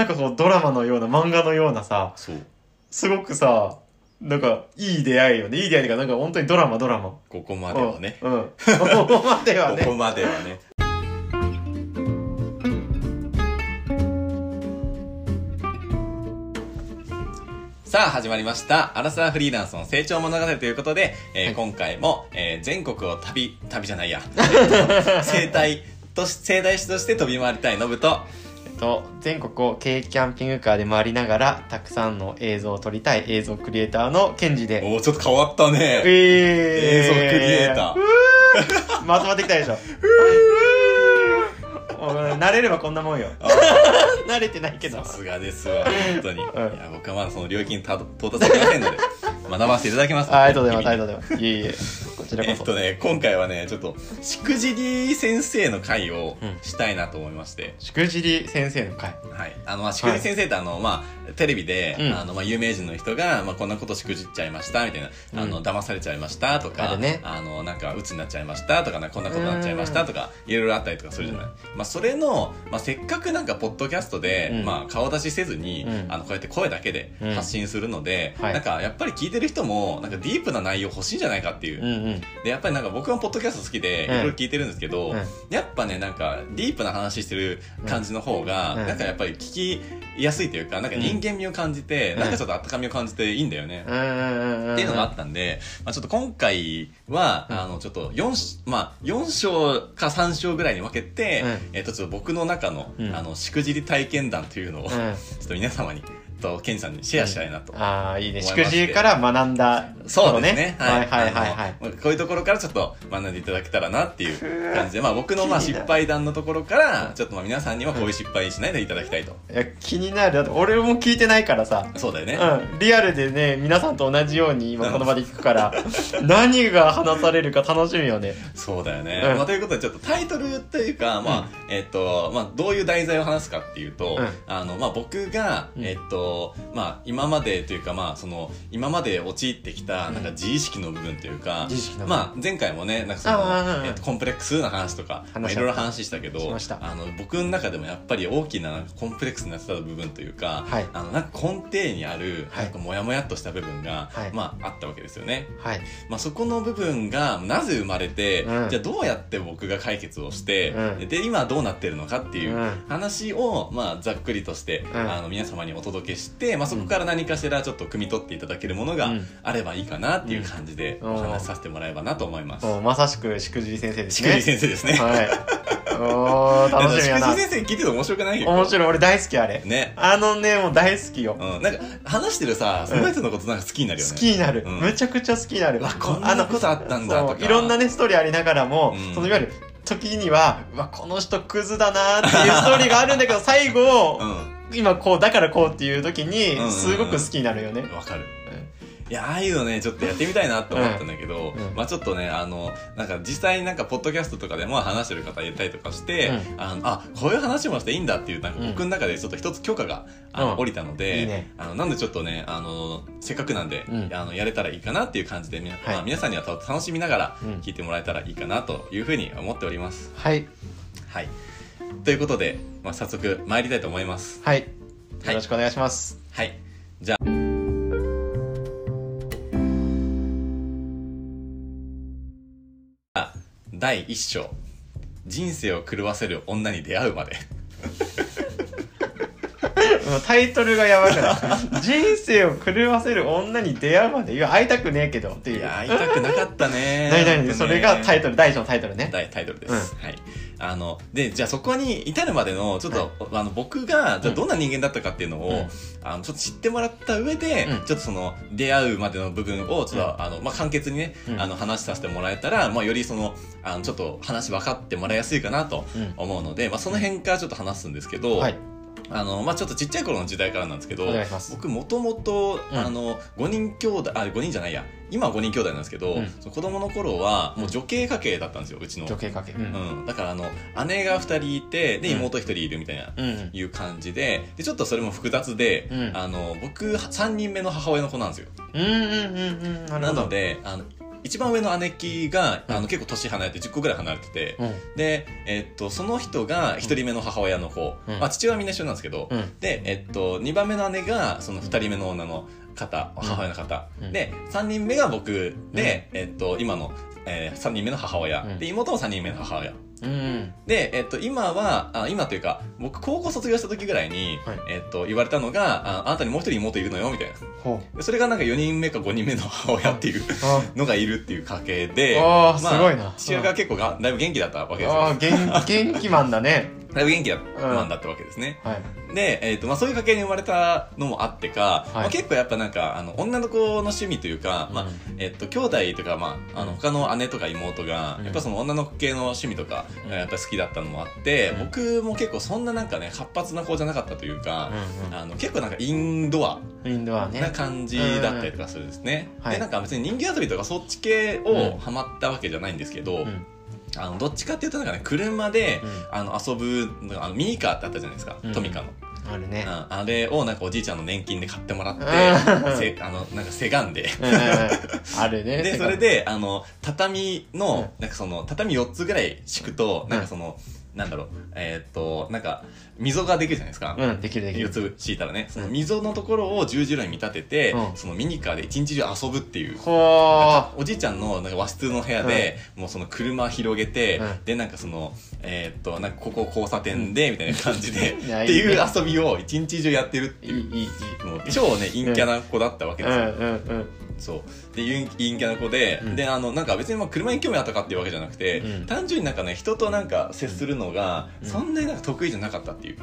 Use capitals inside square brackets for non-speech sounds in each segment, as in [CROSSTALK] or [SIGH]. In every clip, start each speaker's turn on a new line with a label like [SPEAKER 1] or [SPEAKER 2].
[SPEAKER 1] なんかこうドラマのような漫画のようなさ、
[SPEAKER 2] そう
[SPEAKER 1] すごくさ、なんかいい出会いよね。いい出会いっていうか、なんか本当にドラマドラマ。
[SPEAKER 2] ここまではね、
[SPEAKER 1] うん。うん。ここまではね。
[SPEAKER 2] ここまではねさあ始まりました。アラサーフリーランスの成長物語ということで、えー
[SPEAKER 1] はい
[SPEAKER 2] 今回も、えー全国を旅、旅じゃないや、[LAUGHS] 生態とし、生態師として飛び回りたいノブと、
[SPEAKER 1] と、全国を軽キャンピングカーで回りながら、たくさんの映像を撮りたい映像クリエイターのケンジで。
[SPEAKER 2] おーちょっと変わったね。
[SPEAKER 1] え
[SPEAKER 2] 映像クリエイター。
[SPEAKER 1] ー。まとまってきたでしょ。もう慣れればこんなもんよ。慣れてないけど
[SPEAKER 2] さ。すがですわ、本当に。い
[SPEAKER 1] ん
[SPEAKER 2] や、僕はまだその領域に到達できませんので、学ばせていただきます。
[SPEAKER 1] あありがとうございます。ありがとうございます。いえいえ。こちらこそ。
[SPEAKER 2] えっとね、今回はね、ちょっと、しくじり先生の回を
[SPEAKER 1] うん。
[SPEAKER 2] したいなと思いまして、
[SPEAKER 1] しくじり先生の会。
[SPEAKER 2] はい。あの、まあ、しくじり先生ってあの、まあ、テレビで、
[SPEAKER 1] うん。
[SPEAKER 2] あの、まあ、有名人の人が、まあ、こんなことしくじっちゃいました、みたいな、あの、
[SPEAKER 1] うん。
[SPEAKER 2] 騙されちゃいましたとか、
[SPEAKER 1] あるね。
[SPEAKER 2] あの、なんか、鬱になっちゃいましたとか、こんなことになっちゃいましたとか、いろいろあったりとかするじゃない。まあ、それの、まあ、せっかくなんか、ポッドキャストで、
[SPEAKER 1] うん。
[SPEAKER 2] まあ、顔出しせずに、
[SPEAKER 1] うん。
[SPEAKER 2] あの、こうやって声だけで
[SPEAKER 1] うん。
[SPEAKER 2] 発信するので、
[SPEAKER 1] はい。
[SPEAKER 2] なんか、やっぱり聞いてる人も、なんか、ディープな内容欲しいんじゃないかっていう。で、やっぱりなんか僕もポッドキャスト好きで、い
[SPEAKER 1] うん。
[SPEAKER 2] ろいろ聞いてるんですけど、
[SPEAKER 1] うん。
[SPEAKER 2] やっぱね、なんか、ディープな話してる感じの方が、
[SPEAKER 1] うん。
[SPEAKER 2] なんかやっぱり聞きやすいというか、なんか人間味を感じて、
[SPEAKER 1] うん。
[SPEAKER 2] なんかちょっと温かみを感じていいんだよね。っていうのがあったんで、まあ、ちょっと今回は、
[SPEAKER 1] うん。
[SPEAKER 2] あの、ちょっと4し、まあ、4章か3章ぐらいに分けて、
[SPEAKER 1] うん。
[SPEAKER 2] えっ、と、ちょっと僕の中の、
[SPEAKER 1] うん。
[SPEAKER 2] あの、しくじり体験談というのを、ちょ
[SPEAKER 1] うん。[LAUGHS]
[SPEAKER 2] っと皆様に、と、ケンジさんにシェアしたいなと。
[SPEAKER 1] ああ、いいね。しくじりから学んだ。
[SPEAKER 2] そうですね。
[SPEAKER 1] はいはいはいはい。
[SPEAKER 2] あのこういうところからちょっと学んでいただけたらなっていう感じで、まあ [LAUGHS] 僕のまあ失敗談のところから、ちょっとまあ皆さんにはこういう失敗しないでいただきたいと。
[SPEAKER 1] いや、気になる。だって俺も聞いてないからさ。
[SPEAKER 2] そうだよね。
[SPEAKER 1] うん。リアルでね、皆さんと同じように今この場で聞くから、[LAUGHS] 何が話されるか楽しみよね。
[SPEAKER 2] そうだよね。
[SPEAKER 1] うん
[SPEAKER 2] まあということでちょっとタイトルというか、まあ、えっと、まあどういう題材を話すかっていうと、
[SPEAKER 1] うん
[SPEAKER 2] あの、まあ僕が、
[SPEAKER 1] うん
[SPEAKER 2] えっと、まあ今までというかまあその、今まで陥ってきたなんか自意識の部分というか、
[SPEAKER 1] 自意識の部分。
[SPEAKER 2] まあ前回もね、なんかその、えっと、コンプレックスの話とか、まあいろいろ話したけど、あの、僕の中でもやっぱり大きなコンプレックスになってた部分というか、
[SPEAKER 1] はい。
[SPEAKER 2] あの、なんか根底にある、
[SPEAKER 1] はい。
[SPEAKER 2] なんかモヤモヤっとした部分が、
[SPEAKER 1] はい。
[SPEAKER 2] まああったわけですよね。
[SPEAKER 1] はい。
[SPEAKER 2] まあ、そこの部分がなぜ生まれて、
[SPEAKER 1] うん。
[SPEAKER 2] じゃあどうやって僕が解決をして、
[SPEAKER 1] うん。
[SPEAKER 2] で今どうなってるのかっていう
[SPEAKER 1] うん。
[SPEAKER 2] 話を、まあ、ざっくりとして、
[SPEAKER 1] ん。
[SPEAKER 2] あの皆様にお届けして、まあ、そこから何かしらちょっと汲み取っていただけるものが
[SPEAKER 1] うん
[SPEAKER 2] あればいいかなっていう感じで
[SPEAKER 1] うん
[SPEAKER 2] お話しさせてもらえばなと思います。
[SPEAKER 1] もうまさしくしくじり先生です
[SPEAKER 2] しくじ
[SPEAKER 1] ね。
[SPEAKER 2] 先生ですね。
[SPEAKER 1] はい。[LAUGHS] おー、楽しみやな
[SPEAKER 2] しくじ。先生聞いてて面白くない
[SPEAKER 1] 面白い。俺大好きあれ。
[SPEAKER 2] ね。
[SPEAKER 1] あのね、もう大好きよ。
[SPEAKER 2] うん、なんか話してるさ、その人のことなんか好きになるよね。
[SPEAKER 1] 好きになる、
[SPEAKER 2] うん
[SPEAKER 1] めちゃくちゃ好きになる
[SPEAKER 2] うわ、こんなことあったんだとか。
[SPEAKER 1] いろんなねストーリーありながらも、
[SPEAKER 2] うん
[SPEAKER 1] そのいわゆる時にはうわこの人クズだなーっていうストーリーがあるんだけど最後、
[SPEAKER 2] うん。
[SPEAKER 1] 今こうだからこうっていう時にすごく好きになるよね、
[SPEAKER 2] わかる。いや、ああいうのね、ちょっとやってみたいなって思ったんだけど、
[SPEAKER 1] うん。うん
[SPEAKER 2] まあちょっとね、あの、なんか実際なんかポッドキャストとかでも話してる方いたりとかして、
[SPEAKER 1] う
[SPEAKER 2] あの、あ、こういう話もしていいんだっていう、なんか
[SPEAKER 1] うん。
[SPEAKER 2] 僕の中でちょっと一つ許可が、あの、
[SPEAKER 1] うん。
[SPEAKER 2] 降りたので、
[SPEAKER 1] いいね。
[SPEAKER 2] あの、なんでちょっとね、あの、せっかくなんで、
[SPEAKER 1] うん。
[SPEAKER 2] あの、やれたらいいかなっていう感じで、みな
[SPEAKER 1] はい。
[SPEAKER 2] まあ皆さんには楽しみながら
[SPEAKER 1] うん。
[SPEAKER 2] 聞いてもらえたらいいかなというふうに思っております。
[SPEAKER 1] はい。
[SPEAKER 2] はい。ということで、まあ早速参りたいと思います。
[SPEAKER 1] はい
[SPEAKER 2] はい
[SPEAKER 1] よろしくお願いします、
[SPEAKER 2] はい。じゃあ、第一章。人生を狂わせる女に出会うまで。[LAUGHS]
[SPEAKER 1] もうタイトルがやばくない？[LAUGHS] 人生を狂わせる女に出会うまでいや会いたくねえけどっていう
[SPEAKER 2] いや、会いたくなかったね。[LAUGHS]
[SPEAKER 1] 何々それがタイ
[SPEAKER 2] ト
[SPEAKER 1] トル第一のタイトルね
[SPEAKER 2] タイトルです。はい。あの、で、じゃあそこに至るまでの、ちょっと、あの、僕が、じゃあどんな人間だったかっていうのを、
[SPEAKER 1] うん。
[SPEAKER 2] あの、ちょっと知ってもらった上で、
[SPEAKER 1] うん。
[SPEAKER 2] ちょっとその、出会うまでの部分を、ちょっと、あの、まあ、簡潔にね、
[SPEAKER 1] うん。
[SPEAKER 2] あの、話させてもらえたら、まあ、よりその、あの、ちょっと話分かってもらいやすいかなと
[SPEAKER 1] うん。
[SPEAKER 2] 思うので、まあ、その辺からちょっと話すんですけど、
[SPEAKER 1] はい
[SPEAKER 2] あの、まあ、ちょっとちっちゃい頃の時代からなんですけど、僕もともと、
[SPEAKER 1] うん。
[SPEAKER 2] あの、5人兄弟、あ、5人じゃないや、今は5人兄弟なんですけど、
[SPEAKER 1] うん。
[SPEAKER 2] 子供の頃は、もう女系家系だったんですよ、うちの。
[SPEAKER 1] 女系かけうん。
[SPEAKER 2] うん。だからあの、姉が2人いて、で、
[SPEAKER 1] うん。
[SPEAKER 2] 妹1人いるみたいな。
[SPEAKER 1] うん。
[SPEAKER 2] いう感じででちょっとそれも複雑で、
[SPEAKER 1] うん。
[SPEAKER 2] あの僕3人目の母親の子なんですよ。
[SPEAKER 1] うんうんうんうん。なる
[SPEAKER 2] な
[SPEAKER 1] ほど。
[SPEAKER 2] のであの一番上の姉貴が、
[SPEAKER 1] うん。
[SPEAKER 2] あの結構年離れて10個ぐらい離れてて、
[SPEAKER 1] うん。
[SPEAKER 2] で、えっと、その人が一人目の母親の方、
[SPEAKER 1] うん。
[SPEAKER 2] まあ、父親はみんな一緒なんですけど、
[SPEAKER 1] うん。
[SPEAKER 2] で、えっと、2番目の姉がその2人目の女の方、
[SPEAKER 1] うん。
[SPEAKER 2] 母親の方、
[SPEAKER 1] うん。
[SPEAKER 2] で3人目が僕で、えっと、今の、え3人目の母親、
[SPEAKER 1] うん。
[SPEAKER 2] で妹も3人目の母親
[SPEAKER 1] うん。
[SPEAKER 2] で、えっと、今はあ今というか僕高校卒業した時ぐらいに、
[SPEAKER 1] はい。
[SPEAKER 2] えっと、言われたのがああなたにもう一人妹いるのよみたいな。
[SPEAKER 1] ほう。
[SPEAKER 2] でそれがなんか4人目か5人目の母親っていう
[SPEAKER 1] あ [LAUGHS]
[SPEAKER 2] のがいるっていう家系で
[SPEAKER 1] あーすごいな。
[SPEAKER 2] 父親が結構がだいぶ元気だったわけですよ。
[SPEAKER 1] 元気マンだね
[SPEAKER 2] だいぶ元気だ
[SPEAKER 1] うん
[SPEAKER 2] マンだったわけですね、
[SPEAKER 1] はい。
[SPEAKER 2] で、えーとまあ、そういう家系に生まれたのもあってか、
[SPEAKER 1] い。
[SPEAKER 2] まあ、結構やっぱなんかあの女の子の趣味というか、まあえっと兄弟とか、まあ、あの他の姉とか妹が、
[SPEAKER 1] うん。
[SPEAKER 2] やっぱその女の子系の趣味とかがやっぱ好きだったのもあって、
[SPEAKER 1] うん。
[SPEAKER 2] 僕も結構そんななんかね活発な子じゃなかったというか、
[SPEAKER 1] うん
[SPEAKER 2] あの結構なんかインドア
[SPEAKER 1] うんインドアね。
[SPEAKER 2] な感じだったりとかするんですね、
[SPEAKER 1] うんはい。
[SPEAKER 2] でなんか別に人間遊びとかそっち系
[SPEAKER 1] うん。
[SPEAKER 2] をハマったわけじゃないんですけど、
[SPEAKER 1] うん
[SPEAKER 2] あのどっちかっていうとなんかね車で、
[SPEAKER 1] うん。
[SPEAKER 2] あの遊ぶあのミニカーってあったじゃないですか、
[SPEAKER 1] うん。
[SPEAKER 2] トミカの。
[SPEAKER 1] あるね。
[SPEAKER 2] うん。あれをなんかおじいちゃんの年金で買ってもらって、[LAUGHS]
[SPEAKER 1] うん。
[SPEAKER 2] せあのなんかせがんで。
[SPEAKER 1] あるね。
[SPEAKER 2] でそれであの畳の、なんかその畳4つぐらい敷くと、なんかそのなんだろうえーっとなんか溝ができるじゃないですか、
[SPEAKER 1] うんできるでき
[SPEAKER 2] 4
[SPEAKER 1] る。
[SPEAKER 2] つ敷いたらね。その溝のところを十字路に見立てて、
[SPEAKER 1] うん。
[SPEAKER 2] そのミニカーで一日中遊ぶっていう。
[SPEAKER 1] ほ
[SPEAKER 2] おじいちゃんのなんか和室の部屋で、もうその車広げて、
[SPEAKER 1] うん。
[SPEAKER 2] でなんかそのえーっとなんかここ交差点で、みたいな感じで [LAUGHS] っていう遊びを一日中やってるっていう。
[SPEAKER 1] ういいいいいい。
[SPEAKER 2] もう超ね陰キャな子だったわけですよ、
[SPEAKER 1] うんうんうん
[SPEAKER 2] そう。で陰陰キャな子で、
[SPEAKER 1] うん。
[SPEAKER 2] であのなんか別にまあ車に興味あったかっていうわけじゃなくて、
[SPEAKER 1] うん。
[SPEAKER 2] 単純になんかね人となんか接するのが、
[SPEAKER 1] うん。
[SPEAKER 2] そんなになんか得意じゃなかったっていう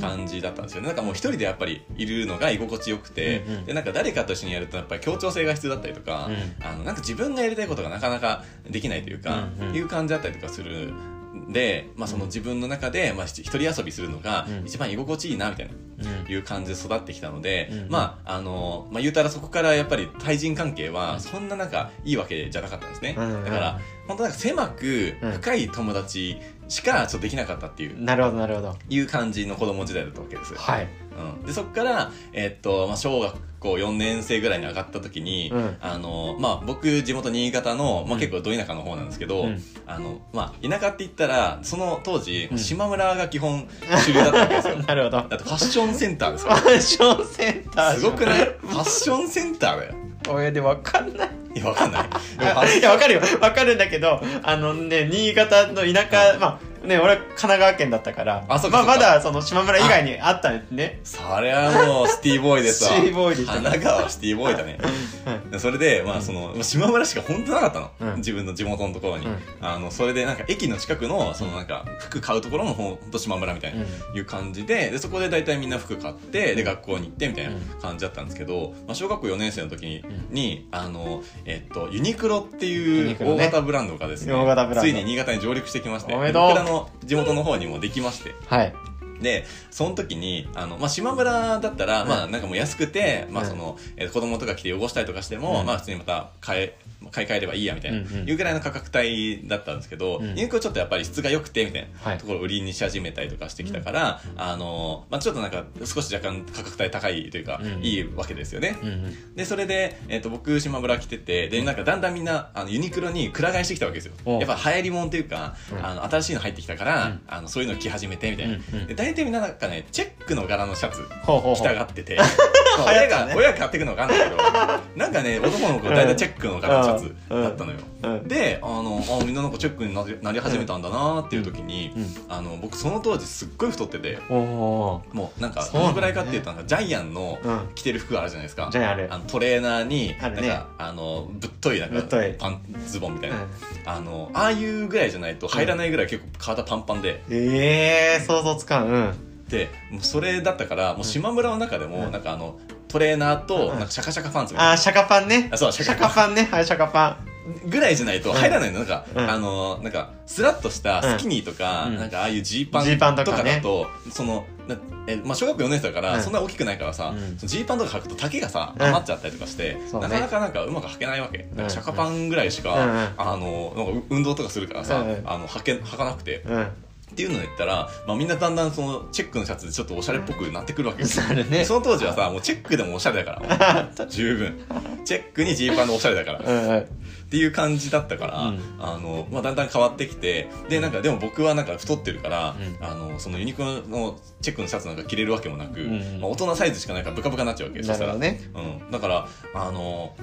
[SPEAKER 2] 感じだったんですよね。なんかもう一人でやっぱりいるのが居心地よくて、
[SPEAKER 1] うんうん。
[SPEAKER 2] でなんか誰かと一緒にやるとやっぱり協調性が必要だったりとか、
[SPEAKER 1] うん。
[SPEAKER 2] あのなんか自分がやりたいことがなかなかできないというか、いう感じだったりとかするんで、まあ、その自分の中で、まあ、一人遊びするのが
[SPEAKER 1] うん。
[SPEAKER 2] 一番居心地いいなみたいな。
[SPEAKER 1] うん。
[SPEAKER 2] いう感じで育ってきたので、まああのまあ言うたらそこからやっぱり対人関係
[SPEAKER 1] う
[SPEAKER 2] は
[SPEAKER 1] ん。
[SPEAKER 2] そんななんかいいわけじゃなかったんですね、だから本当なんか狭く
[SPEAKER 1] うん。
[SPEAKER 2] 深い友達しかちょっとできなかったっていう,、
[SPEAKER 1] なるほどなるほど。
[SPEAKER 2] いう感じの子供時代だったわけですよ、
[SPEAKER 1] はい
[SPEAKER 2] うん、でそこから、えっとまあ、小学校4年生ぐらいに上がった時に、
[SPEAKER 1] うん。
[SPEAKER 2] あのまあ、僕地元新潟の、まあ、
[SPEAKER 1] うん。
[SPEAKER 2] 結構ど田舎の方なんですけど、
[SPEAKER 1] うん。
[SPEAKER 2] あのまあ、田舎って言ったらその当時、
[SPEAKER 1] うん。
[SPEAKER 2] 島村が基本主流だったわけですよ。[LAUGHS]
[SPEAKER 1] なるほど。
[SPEAKER 2] だってファッションセンターです
[SPEAKER 1] フ
[SPEAKER 2] から
[SPEAKER 1] ァッションセンター
[SPEAKER 2] すごくない？ファッションセンターだよ。
[SPEAKER 1] おいでわかんない。
[SPEAKER 2] いや、わかんない。[LAUGHS]
[SPEAKER 1] いやわかるよ。わかるんだけどあのね新潟の田舎まあね俺は神奈川県だったからまあ
[SPEAKER 2] あそっかそっか
[SPEAKER 1] まだその島村以外にあったんですね
[SPEAKER 2] そりゃもう、シティボーイですわ。[LAUGHS]
[SPEAKER 1] シティボーイでした
[SPEAKER 2] 神奈川シティボーイだね。でそれで、まあ、その、島村しか本当なかったの。
[SPEAKER 1] うん
[SPEAKER 2] 自分の地元のところに。
[SPEAKER 1] うん
[SPEAKER 2] あの、それでなんか駅の近くの、そのなんか、服買うところもほんと島村みたいな。いう感じででそこで大体みんな服買ってで学校に行ってみたいな感じだったんですけど、まあ、小学校4年生の時に,、
[SPEAKER 1] うん
[SPEAKER 2] にあの、えっと、ユニクロって
[SPEAKER 1] ユ
[SPEAKER 2] いう
[SPEAKER 1] ニクロね
[SPEAKER 2] 大型ブランドがですね
[SPEAKER 1] 大型ブランド
[SPEAKER 2] ついに新潟に上陸してきまして
[SPEAKER 1] おめでとう
[SPEAKER 2] の地元の方にもできまして。
[SPEAKER 1] はい。
[SPEAKER 2] でその時にあの、まあ、島村だったら、
[SPEAKER 1] うん。
[SPEAKER 2] まあなんかもう安くて、まあ
[SPEAKER 1] うん。
[SPEAKER 2] そのえー子供とか来て汚したりとかしても、
[SPEAKER 1] うん。
[SPEAKER 2] まあ普通にまた買え買い替えればいいやみたいな、いうぐらいの価格帯だったんですけど、
[SPEAKER 1] うん。
[SPEAKER 2] ユニクロちょっとやっぱり質が良くてみたいな
[SPEAKER 1] はい。
[SPEAKER 2] ところを売りにし始めたりとかしてきたから、あのまあ、ちょっとなんか少し若干価格帯高いというか、
[SPEAKER 1] うん
[SPEAKER 2] いいわけですよね。でそれで、えっと僕島村来ててでなんかだんだんみんなあのユニクロにくら替えしてきたわけですよ。やっぱ流行りもんっていうか、
[SPEAKER 1] うん。
[SPEAKER 2] あの新しいの入ってきたから、
[SPEAKER 1] うん。
[SPEAKER 2] あのそういうの着始めてみたいな、で大体みんななんかねチェックの柄のシャツ着たがってて。[LAUGHS] まあ親が、親が買ってくのかわかんないけど。なんかね男の子大体チェックの柄のシャツだったのよ、
[SPEAKER 1] うん。
[SPEAKER 2] であのあみんななんかチェックになりなり始めたんだなっていう時に、
[SPEAKER 1] うん。
[SPEAKER 2] あの僕その当時すっごい太ってて。もうなんかどのぐらいかっていうとジャイアンの
[SPEAKER 1] うん。
[SPEAKER 2] 着てる服あるじゃないですか、
[SPEAKER 1] あ
[SPEAKER 2] のトレーナーになんかあのぶっといなんかパンズボンみたいな、
[SPEAKER 1] うん。
[SPEAKER 2] あのああいうぐらいじゃないと入らないぐらい結構体パンパンで、
[SPEAKER 1] ええ想像つかん
[SPEAKER 2] でもうそれだったからもう島村の中でも
[SPEAKER 1] うん。
[SPEAKER 2] なんかあのトレーナーと
[SPEAKER 1] うん。
[SPEAKER 2] なんかシャカシャカパンツみたいな。
[SPEAKER 1] あーシャカパンね。
[SPEAKER 2] あそうシャカパン。
[SPEAKER 1] ね。はいシャカパ
[SPEAKER 2] ぐらいじゃないと入らないの、なんか、
[SPEAKER 1] うん。
[SPEAKER 2] あの、なんか、スラッとしたスキニーとか、
[SPEAKER 1] うん。
[SPEAKER 2] なんかああいうジーパン
[SPEAKER 1] と
[SPEAKER 2] と
[SPEAKER 1] か
[SPEAKER 2] だと、その、なえ、まあ、小学校4年生だから、
[SPEAKER 1] うん。
[SPEAKER 2] そんな大きくないからさ、ジーパンとか履くと丈がさ、
[SPEAKER 1] うん。
[SPEAKER 2] 余っちゃったりとかして、
[SPEAKER 1] ね。
[SPEAKER 2] なかなかなんかうまく履けないわけ。なんかシャカパンぐらいしか、
[SPEAKER 1] うん。うん。
[SPEAKER 2] あの、なんかう運動とかするからさ、
[SPEAKER 1] うん。うん
[SPEAKER 2] あの、履け、履かなくて。っていうのを言ったら、まあ、みんなだんだんそのチェックのシャツでちょっとおしゃれっぽくなってくるわけですよ。[LAUGHS]
[SPEAKER 1] ね
[SPEAKER 2] その当時はさ、もうチェックでもおしゃれだから。[LAUGHS] 十分。チェックにジーパンでおしゃれだから。っていう感じだったから、
[SPEAKER 1] うん
[SPEAKER 2] あの、まあ、だんだん変わってきて、で、なんか、でも僕はなんか太ってるから、
[SPEAKER 1] うん
[SPEAKER 2] あの、そのユニクロのチェックのシャツなんか着れるわけもなく、
[SPEAKER 1] うん
[SPEAKER 2] まあ、大人サイズしかないからブカブカになっちゃうわけです
[SPEAKER 1] なるほどね
[SPEAKER 2] うん。だから、あの、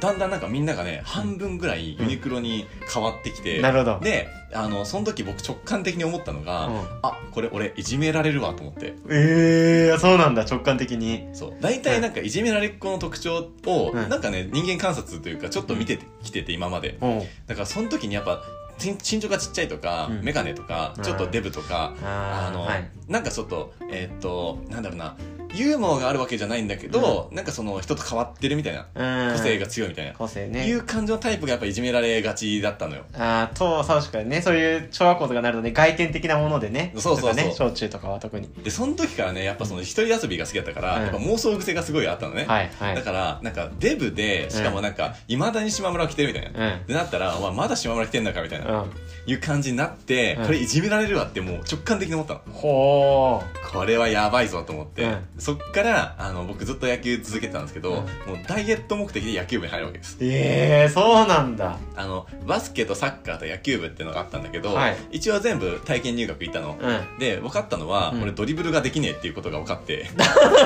[SPEAKER 2] だんだんなんかみんながね、半分ぐらいユニクロに変わってきて、
[SPEAKER 1] なるほど
[SPEAKER 2] で、あの、その時僕直感的に思ったのが、
[SPEAKER 1] うん。
[SPEAKER 2] あ、これ俺いじめられるわと思って。
[SPEAKER 1] ええー、そうなんだ直感的に。
[SPEAKER 2] そう。大体なんかいじめられっ子の特徴を、
[SPEAKER 1] うん。
[SPEAKER 2] なんかね、人間観察というかちょっと見てきてて今まで。
[SPEAKER 1] うん。
[SPEAKER 2] だからその時にやっぱ、身身長がちっちゃいとか、
[SPEAKER 1] うん。
[SPEAKER 2] メガネとか、ちょっとデブとか、あの、
[SPEAKER 1] あーはい。
[SPEAKER 2] なんかちょっと、えーっと、なんだろうな、ユーモアがあるわけじゃないんだけど、なんかその人と変わってるみたいな、
[SPEAKER 1] うん。
[SPEAKER 2] 個性が強いみたいな、
[SPEAKER 1] 個性
[SPEAKER 2] い
[SPEAKER 1] ね
[SPEAKER 2] う感じのタイプがやっぱいじめられがちだったのよ。
[SPEAKER 1] ああと確かにねそういう小学校とかになるとね外見的なものでね
[SPEAKER 2] そうそうそう。
[SPEAKER 1] ね小中とかは特に。
[SPEAKER 2] で、その時からね、やっぱその一人遊びが好きだったから、
[SPEAKER 1] うん。
[SPEAKER 2] やっぱ妄想癖がすごいあったのね。
[SPEAKER 1] はいはい。
[SPEAKER 2] だから、なんかデブで、しかもなんか、未だに島村を着てるみたいな。
[SPEAKER 1] うん。
[SPEAKER 2] でなったら、お前まだ島村着てんのかみたいな、
[SPEAKER 1] うん。
[SPEAKER 2] いう感じになって、
[SPEAKER 1] うん。
[SPEAKER 2] これいじめられるわってもう直感的に思ったの。
[SPEAKER 1] ほ
[SPEAKER 2] これはやばいぞと思って、
[SPEAKER 1] うん
[SPEAKER 2] そっから、あの、僕ずっと野球続けてたんですけど、
[SPEAKER 1] うん
[SPEAKER 2] もうダイエット目的で野球部に入るわけです。
[SPEAKER 1] うええー、そうなんだ
[SPEAKER 2] あの、バスケとサッカーと野球部っていうのがあったんだけど、
[SPEAKER 1] はい
[SPEAKER 2] 一応全部体験入学行ったの。
[SPEAKER 1] う
[SPEAKER 2] で、分かったのは、
[SPEAKER 1] うん
[SPEAKER 2] 俺ドリブルができねえっていうことが分かって、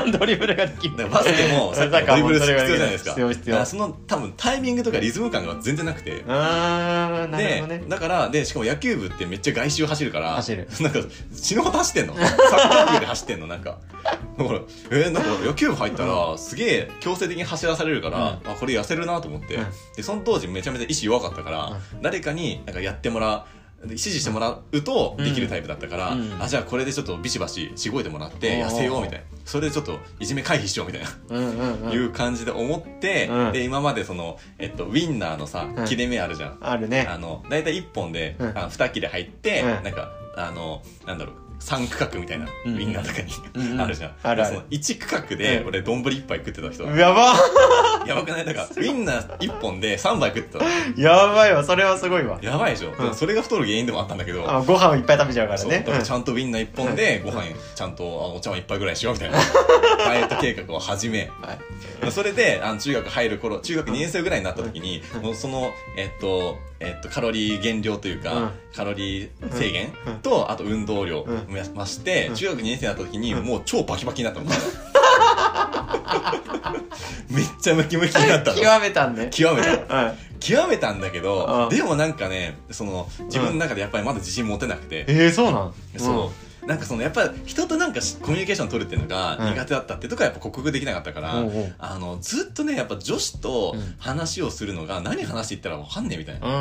[SPEAKER 1] ん [LAUGHS] ドリブルができる
[SPEAKER 2] だからバスケも [LAUGHS] サッカーもドリブル必要じゃないですか。
[SPEAKER 1] 必要必要
[SPEAKER 2] その多分タイミングとかリズム感が全然なくて。
[SPEAKER 1] あーなるほどね
[SPEAKER 2] で、だから、で、しかも野球部ってめっちゃ外周走るから、
[SPEAKER 1] 走る
[SPEAKER 2] なんか、死ぬほど走ってんの。サッカー部で走ってんの、なんか。だから、えーなんか野球部入ったら、すげえ強制的に走らされるから、
[SPEAKER 1] うん。
[SPEAKER 2] あ、これ痩せるなと思って、
[SPEAKER 1] うん。
[SPEAKER 2] で、その当時めちゃめちゃ意志弱かったから、誰かになんかやってもらう、で指示してもらうとできるタイプだったから、
[SPEAKER 1] うん。
[SPEAKER 2] あ、じゃあこれでちょっとビシバシしごいてもらって痩せようみたいな。それでちょっといじめ回避しようみたいな。
[SPEAKER 1] うんうんうん。
[SPEAKER 2] いう感じで思って、
[SPEAKER 1] うん。
[SPEAKER 2] で、今までその、えっと、ウィンナーのさ
[SPEAKER 1] うん、
[SPEAKER 2] 切れ目あるじゃん。
[SPEAKER 1] あるね。
[SPEAKER 2] あの、だいたい1本で、
[SPEAKER 1] うん。
[SPEAKER 2] あ2切れ入って、
[SPEAKER 1] うん。
[SPEAKER 2] なんか、あの、なんだろう、3区画みたいな、ウ
[SPEAKER 1] うん。
[SPEAKER 2] ィンナーとかに、あるじゃん。
[SPEAKER 1] あるある。
[SPEAKER 2] その1区画で
[SPEAKER 1] う、ん。
[SPEAKER 2] 俺、丼1杯食ってた人。
[SPEAKER 1] やば [LAUGHS]
[SPEAKER 2] やばくない？だから、ウィンナー1本で3杯食ってたの。
[SPEAKER 1] やばいわそれはすごいわ。
[SPEAKER 2] やばいでしょ、
[SPEAKER 1] うん。
[SPEAKER 2] それが太る原因でもあったんだけど、
[SPEAKER 1] あご飯をいっぱい食べちゃうから
[SPEAKER 2] そう
[SPEAKER 1] ね
[SPEAKER 2] だからちゃんとウィンナー1本で、ご飯ちゃんとあお茶碗1杯ぐらいしようみたいな、[LAUGHS] ダイエット計画を始め、
[SPEAKER 1] はい。
[SPEAKER 2] それで、あの、中学入る頃、中学2年生ぐらいになった時に、もうその、えっと、えっと、カロリー減量というか、
[SPEAKER 1] うん。
[SPEAKER 2] カロリー制限
[SPEAKER 1] うん。
[SPEAKER 2] と、あと運動量
[SPEAKER 1] うん
[SPEAKER 2] もやまして、
[SPEAKER 1] うん。
[SPEAKER 2] 中学2年生になった時に、もう超バキバキになったの。[LAUGHS] めっちゃムキムキになったの。
[SPEAKER 1] 極めたんね
[SPEAKER 2] 極めた。
[SPEAKER 1] う [LAUGHS] ん
[SPEAKER 2] 極めたんだけど、
[SPEAKER 1] うん。
[SPEAKER 2] でもなんかね、その、自分の中でやっぱりまだ自信持てなくて、
[SPEAKER 1] えー、そうなん？
[SPEAKER 2] そう。なんかそのやっぱ人となんかしコミュニケーション取るっていうのが
[SPEAKER 1] うん。
[SPEAKER 2] 苦手だったっていうとこはやっぱ克服できなかったから、
[SPEAKER 1] うんう。ん
[SPEAKER 2] あのずっとねやっぱ女子と
[SPEAKER 1] うん。
[SPEAKER 2] 話をするのが何話していったらわかんねえみたいな、
[SPEAKER 1] うー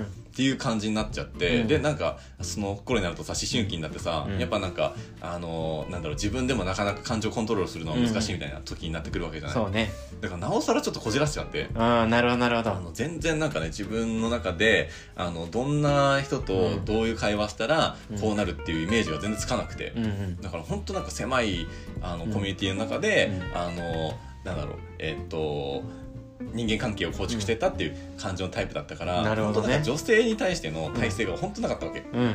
[SPEAKER 1] ん
[SPEAKER 2] っていう感じになっちゃって、
[SPEAKER 1] うん。
[SPEAKER 2] でなんかその頃になるとさ思春期になってさ、
[SPEAKER 1] うん。
[SPEAKER 2] やっぱなんかあのなんだろう自分でもなかなか感情コントロールするのは難しいみたいな時になってくるわけじゃない、
[SPEAKER 1] そうね。
[SPEAKER 2] だからなおさらちょっとこじらせちゃって
[SPEAKER 1] ああなるほどなるほど。
[SPEAKER 2] あの全然なんかね自分の中であのどんな人とどういう会話したら
[SPEAKER 1] うん。
[SPEAKER 2] こうなるっていうイメージが全然つかなくて、
[SPEAKER 1] うんうん。
[SPEAKER 2] だから本当なんか狭いあの
[SPEAKER 1] うん。
[SPEAKER 2] コミュニティの中で、
[SPEAKER 1] うん。
[SPEAKER 2] あのなんだろうえっと人間関係を構築してたっていう感じのタイプだったから、
[SPEAKER 1] なるほどね。
[SPEAKER 2] 女性に対しての体制が本当なかったわけ、
[SPEAKER 1] うんうん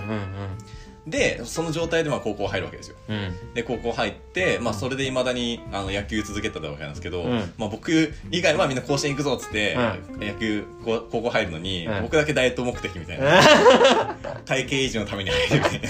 [SPEAKER 2] でその状態でまあ高校入るわけですよ。
[SPEAKER 1] うん。うん
[SPEAKER 2] で高校入って、まあ、それでいまだにあの野球続けてたわけなんですけど、
[SPEAKER 1] うん。
[SPEAKER 2] まあ、僕以外はみんな甲子園行くぞっつって、野球こ高校入るのに、
[SPEAKER 1] うん。
[SPEAKER 2] 僕だけダイエット目的みたいな。[LAUGHS] 体型維持のために入る。みたいな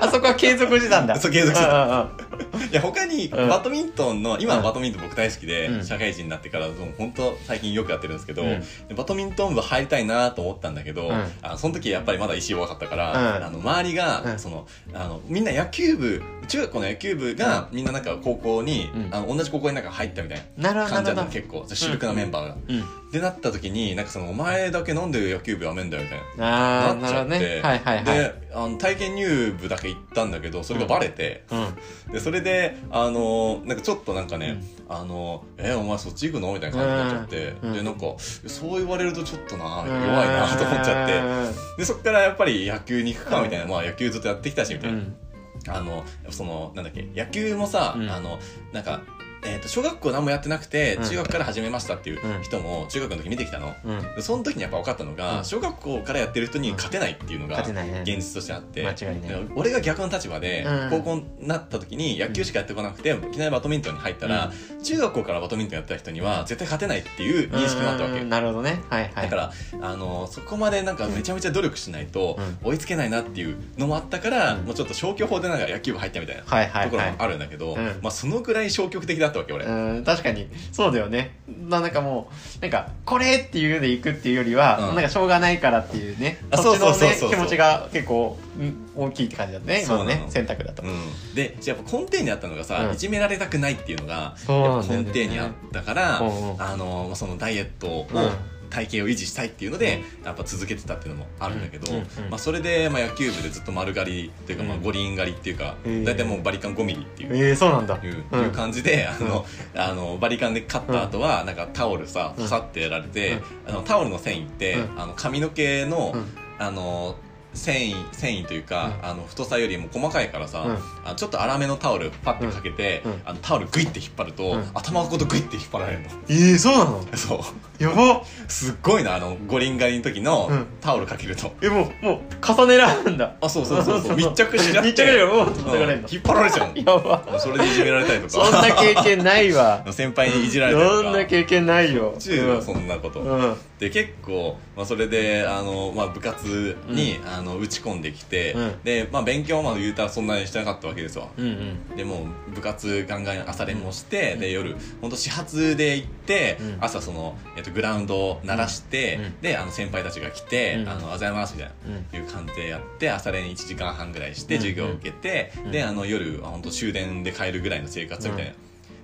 [SPEAKER 1] あそこは継続してたんだ。[LAUGHS]
[SPEAKER 2] そう継続してた。
[SPEAKER 1] うんうんうん
[SPEAKER 2] いや他に
[SPEAKER 1] うん。
[SPEAKER 2] バドミントンの、今はバドミントン僕大好きで、
[SPEAKER 1] うん。
[SPEAKER 2] 社会人になってからもう本当最近よくやってるんですけど、
[SPEAKER 1] うん。
[SPEAKER 2] でバドミントン部入りたいなと思ったんだけど、
[SPEAKER 1] うん。
[SPEAKER 2] あのその時やっぱりまだ意志弱かったから、
[SPEAKER 1] うん。
[SPEAKER 2] あの周りが、
[SPEAKER 1] うん。
[SPEAKER 2] そのあのみんな野球部中学校の野球部が、みんななんか高校に、
[SPEAKER 1] うん。
[SPEAKER 2] あの同じ高校になんか入ったみたいな
[SPEAKER 1] なるほど
[SPEAKER 2] 感じ
[SPEAKER 1] るほど
[SPEAKER 2] ったの結構。主力なメンバーが。
[SPEAKER 1] うん。
[SPEAKER 2] でなった時になんかそのお前だけなんで野球部やめんだよみたいな。
[SPEAKER 1] ああなるほど
[SPEAKER 2] なっちゃって、
[SPEAKER 1] ねはいはいはい。
[SPEAKER 2] であの体験入部だけ行ったんだけどそれがバレて、
[SPEAKER 1] うん。
[SPEAKER 2] でそれであのなんかちょっとなんかね、あのえお前そっち行くの？みたいな感じになっちゃって、
[SPEAKER 1] うん。
[SPEAKER 2] でなんかそう言われるとちょっとな弱いなと思っちゃって。
[SPEAKER 1] うん
[SPEAKER 2] でそっからやっぱり野球に行くかみたいな、まあ野球ずっとやってきたしみたいな、
[SPEAKER 1] うん。
[SPEAKER 2] あのそのなんだっけ野球もさ、
[SPEAKER 1] うん。
[SPEAKER 2] あのなんかえー、と小学校何もやってなくて、
[SPEAKER 1] うん。
[SPEAKER 2] 中学から始めましたっていう人も中学の時見てきたの、
[SPEAKER 1] うん。
[SPEAKER 2] でその時にやっぱ分かったのが、
[SPEAKER 1] うん。
[SPEAKER 2] 小学校からやってる人に勝てないっていうのが現実としてあって、
[SPEAKER 1] 間違いない
[SPEAKER 2] で俺が逆の立場で、
[SPEAKER 1] うん。
[SPEAKER 2] 高校になった時に野球しかやってこなくて、いきなりバドミントンに入ったら、中学校からバドミントンやってた人には絶対勝てないっていう認識もあったわけ、
[SPEAKER 1] うん。なるほどね。はいはい。
[SPEAKER 2] だから、あのそこまでなんかめちゃめちゃ努力しないと追いつけないなっていうのもあったから、
[SPEAKER 1] うん。
[SPEAKER 2] もうちょっと消去法でなんか野球部入ったみたいなところもあるんだけど、
[SPEAKER 1] うん。
[SPEAKER 2] まあ、そのぐらい消極的だったわけ俺、
[SPEAKER 1] うん確かに。そうだよね。ななんかもうなんかこれっていうので行くっていうよりは、
[SPEAKER 2] うん。
[SPEAKER 1] なんかしょうがないからっていうね。
[SPEAKER 2] あ
[SPEAKER 1] そっちの気持ちが結構うん大きいって感じだったね今のね選択だと、
[SPEAKER 2] うん、でやっぱ根底にあったのがさ、
[SPEAKER 1] うん。
[SPEAKER 2] いじめられたくないっていうのが根底にあったから、
[SPEAKER 1] うんうん。
[SPEAKER 2] あのまあそのダイエットを、
[SPEAKER 1] うん
[SPEAKER 2] 体型を維持したいっていうので、やっぱ続けてたっていうのもあるんだけど、まあ、それで、まあ、野球部でずっと丸刈りっていうか、まあ、
[SPEAKER 1] うん
[SPEAKER 2] 五輪刈りっていうか、大体もうバリカン5ミリっていう。
[SPEAKER 1] ええそうなんだ。
[SPEAKER 2] いう感じで、[LAUGHS] あの、あの、バリカンでカッた後は、なんかタオルさ、
[SPEAKER 1] うん。
[SPEAKER 2] パサってやられて、あの、タオルの繊維って、
[SPEAKER 1] うん。
[SPEAKER 2] あの、髪の毛の、
[SPEAKER 1] うん。
[SPEAKER 2] あの、繊維、繊維というか、
[SPEAKER 1] うん
[SPEAKER 2] あの、太さよりも細かいからさ、
[SPEAKER 1] うん
[SPEAKER 2] あちょっと粗めのタオルパッてかけて、
[SPEAKER 1] うんうん
[SPEAKER 2] あのタオルグイって引っ張ると、
[SPEAKER 1] うん
[SPEAKER 2] 頭ごとグイって引っ張られるの。
[SPEAKER 1] ええそうなの？
[SPEAKER 2] そう。
[SPEAKER 1] やば
[SPEAKER 2] すっごいな、あの、五輪狩りの時の
[SPEAKER 1] うん
[SPEAKER 2] タオルかけると。
[SPEAKER 1] えもうもう重ねられるんだ
[SPEAKER 2] あ、そうそうそうそう。[LAUGHS] 密着しちゃって。
[SPEAKER 1] 密着でもう
[SPEAKER 2] うん
[SPEAKER 1] 叩かれるの
[SPEAKER 2] 引っ張られちゃうの。[LAUGHS]
[SPEAKER 1] やば
[SPEAKER 2] それでいじめられたりとか。
[SPEAKER 1] そんな経験ないわ [LAUGHS]
[SPEAKER 2] 先輩にいじられたりとか。
[SPEAKER 1] そんな経験ないよ
[SPEAKER 2] 中はそんなこと。
[SPEAKER 1] うんうん
[SPEAKER 2] で結構、まあ、それであの、まあ、部活に、あの打ち込んできて、
[SPEAKER 1] うん。
[SPEAKER 2] で、まあ、勉強はまあ言うたらそんなにしてなかったわけですわ。
[SPEAKER 1] うんうん。
[SPEAKER 2] でもう部活ガンガン朝練もして、で夜本当始発で行って、
[SPEAKER 1] うん。
[SPEAKER 2] 朝その、えっと、グラウンドを鳴らして、
[SPEAKER 1] うん。
[SPEAKER 2] であの先輩たちが来て「
[SPEAKER 1] うん。
[SPEAKER 2] あのおはようございます」みたいな、いう感じでやって朝練1時間半ぐらいして
[SPEAKER 1] うん。
[SPEAKER 2] 授業を受けて、
[SPEAKER 1] うん。
[SPEAKER 2] であの夜本当終電で帰るぐらいの生活みたいな、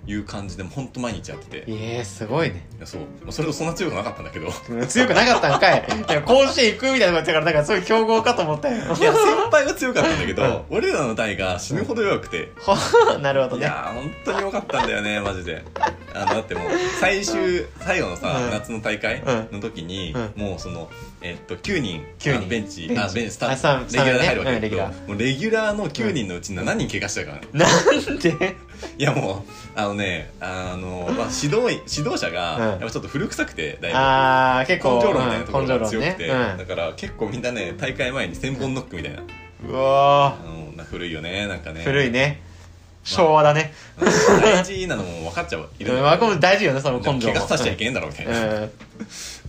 [SPEAKER 2] いう感じで本当毎日やってて、い
[SPEAKER 1] ええすごいね。
[SPEAKER 2] やそう。まあそれとそんな強くなかったんだけど。
[SPEAKER 1] うん強くなかったんかい。[LAUGHS] いや甲子園行くみたいなこと言ってたからなんかそういう強豪かと思ったよ。
[SPEAKER 2] いや、先輩は強かったんだけど、俺らの代が死ぬほど弱くて。[LAUGHS]
[SPEAKER 1] なるほどね。
[SPEAKER 2] いやー、本当に弱かったんだよね、マジで。あの、だってもう、最終、最後のさ、
[SPEAKER 1] うん
[SPEAKER 2] 夏の大会
[SPEAKER 1] うん。
[SPEAKER 2] の時に、
[SPEAKER 1] う
[SPEAKER 2] もうその、えっと、9人、
[SPEAKER 1] 9人。
[SPEAKER 2] ベンチ、あ、ベンチ、スタ
[SPEAKER 1] あスタ
[SPEAKER 2] レギュラーで入るわけ。だけど、
[SPEAKER 1] うんレギ
[SPEAKER 2] もうレギュラーの9人のうち7人怪我したか。らね。
[SPEAKER 1] なんで？
[SPEAKER 2] いやもう、あのね、あの、まあ、指導員、指導者が、
[SPEAKER 1] うん。
[SPEAKER 2] やっぱちょっと古臭くて、だいぶ。
[SPEAKER 1] あー結構
[SPEAKER 2] 根性論みたいなところが強くて、
[SPEAKER 1] ねうん。
[SPEAKER 2] だから結構みんなね大会前に千本ノックみたいな、
[SPEAKER 1] うわ
[SPEAKER 2] あのな古いよねなんかね。
[SPEAKER 1] ー古いね昭和だね。
[SPEAKER 2] 大事なのも分かっちゃう。いるん
[SPEAKER 1] うんまあこれ
[SPEAKER 2] だけど
[SPEAKER 1] 大事よねその根性
[SPEAKER 2] 怪我させちゃいけんだろみたいな、
[SPEAKER 1] うん。
[SPEAKER 2] っ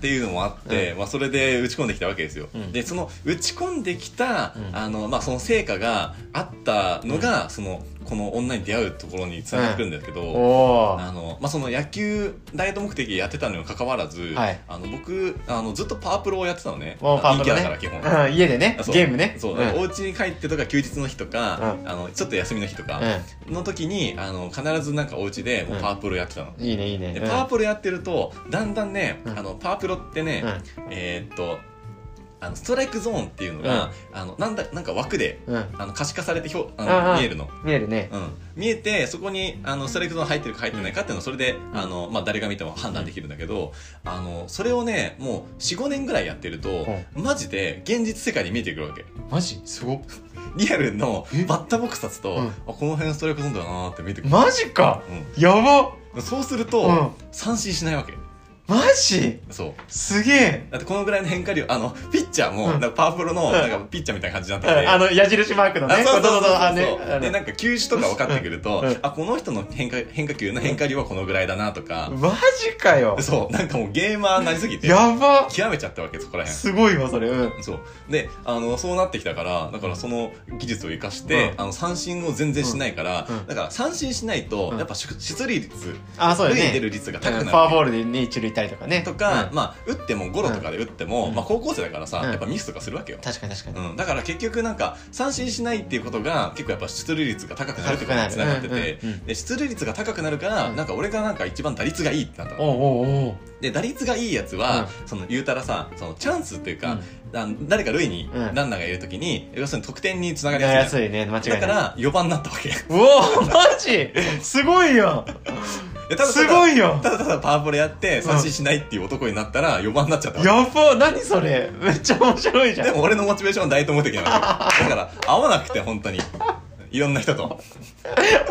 [SPEAKER 2] ていうのもあって、まあ、それで打ち込んできたわけですよ、
[SPEAKER 1] うん。
[SPEAKER 2] でその打ち込んできた、
[SPEAKER 1] うん。
[SPEAKER 2] あのまあ、その成果があったのが、そのこの女に出会うところにつながってくるんですけど、あのまあ、その野球ダイエット目的でやってたのにもかかわらず、
[SPEAKER 1] はい。
[SPEAKER 2] あの僕あのずっとパワープロをやってたのね。
[SPEAKER 1] もうパワープロ
[SPEAKER 2] 陰キャだから基本、
[SPEAKER 1] ねうん家でねゲームね。
[SPEAKER 2] そう、
[SPEAKER 1] うん。
[SPEAKER 2] お家に帰ってとか休日の日とか、
[SPEAKER 1] う
[SPEAKER 2] あのちょっと休みの日とか
[SPEAKER 1] う
[SPEAKER 2] の時にあの必ずなんかお家でもうパワープロやってたの、
[SPEAKER 1] んいいねいいね。
[SPEAKER 2] パワープロやってるとだんだんね、
[SPEAKER 1] うん。
[SPEAKER 2] あのパワープロってね、えーっとあのストライクゾーンっていうのが、あのなんだなんか枠であの可視化されてひょあの見えるの。
[SPEAKER 1] 見えるね。
[SPEAKER 2] うん、見えてそこにあのストライクゾーン入ってるか入ってないかっていうのはそれで、
[SPEAKER 1] うん。
[SPEAKER 2] あのまあ、誰が見ても判断できるんだけど、あのそれをねもう45年ぐらいやってると、マジで現実世界に見えてくるわけ。
[SPEAKER 1] マジ？すごっ。[LAUGHS]
[SPEAKER 2] リアルの
[SPEAKER 1] え？
[SPEAKER 2] バッターボックス立つと、
[SPEAKER 1] うん。
[SPEAKER 2] あこの辺ストライクゾーンだなーって見えてくる、
[SPEAKER 1] マジか。
[SPEAKER 2] う
[SPEAKER 1] やば
[SPEAKER 2] ん、そうすると、
[SPEAKER 1] うん。
[SPEAKER 2] 三振しないわけ
[SPEAKER 1] マジ？
[SPEAKER 2] そう。
[SPEAKER 1] すげえ。
[SPEAKER 2] だってこのぐらいの変化量あのピッチャーも、
[SPEAKER 1] うん。
[SPEAKER 2] なんかパワープロの
[SPEAKER 1] うん。
[SPEAKER 2] なんかピッチャーみたいな感じにな
[SPEAKER 1] うん
[SPEAKER 2] ってて、
[SPEAKER 1] あの矢印マークのね。
[SPEAKER 2] あそうそうそうそうでなんか球種とか分かってくると、
[SPEAKER 1] うん。
[SPEAKER 2] あこの人の変化変化球の変化量はこのぐらいだなとか、
[SPEAKER 1] マジかよ。
[SPEAKER 2] そう。なんかもうゲーマーになりすぎて
[SPEAKER 1] やば。
[SPEAKER 2] 極めちゃったわけそこら辺。
[SPEAKER 1] すごいわそれ。うん。
[SPEAKER 2] そう。であのそうなってきたからだからその技術を生かして、
[SPEAKER 1] うん。
[SPEAKER 2] あの三振を全然しないから、
[SPEAKER 1] うん。
[SPEAKER 2] だから三振しないと、
[SPEAKER 1] うん。
[SPEAKER 2] やっぱ出出塁率
[SPEAKER 1] あそうだね。
[SPEAKER 2] 塁に出る率が高くなる。
[SPEAKER 1] うん。フォアボールでね一塁行ったりとかね。
[SPEAKER 2] とか、
[SPEAKER 1] うん。
[SPEAKER 2] まあ打ってもゴロとかで打っても、
[SPEAKER 1] うん。
[SPEAKER 2] まあ、高校生だからさ、
[SPEAKER 1] うん。
[SPEAKER 2] やっぱミスとかするわけよ、
[SPEAKER 1] 確かに確かに。
[SPEAKER 2] うん、だから結局なんか三振しないっていうことが結構やっぱ出塁率が高くなるってことにつながってて、で出塁率が高くなるから、
[SPEAKER 1] うん。
[SPEAKER 2] なんか俺がなんか一番打率がいいってなったので打率がいいやつは、その言うたらさそのチャンスっていうか、誰か塁に
[SPEAKER 1] うん。
[SPEAKER 2] ランナーがいるときに、要するに得点につながり
[SPEAKER 1] や
[SPEAKER 2] すい
[SPEAKER 1] ね間違い
[SPEAKER 2] だから4番になったわけ。
[SPEAKER 1] おーマジ？すごいよ
[SPEAKER 2] やただ
[SPEAKER 1] すごいよ。
[SPEAKER 2] ただただパワープロやって三振しないっていう男になったら4番になっちゃったわけ
[SPEAKER 1] やば何それ。めっちゃ面白いじゃん。
[SPEAKER 2] でも俺のモチベーションは大と思う的なわけだから合わなくて本当にいろんな人と。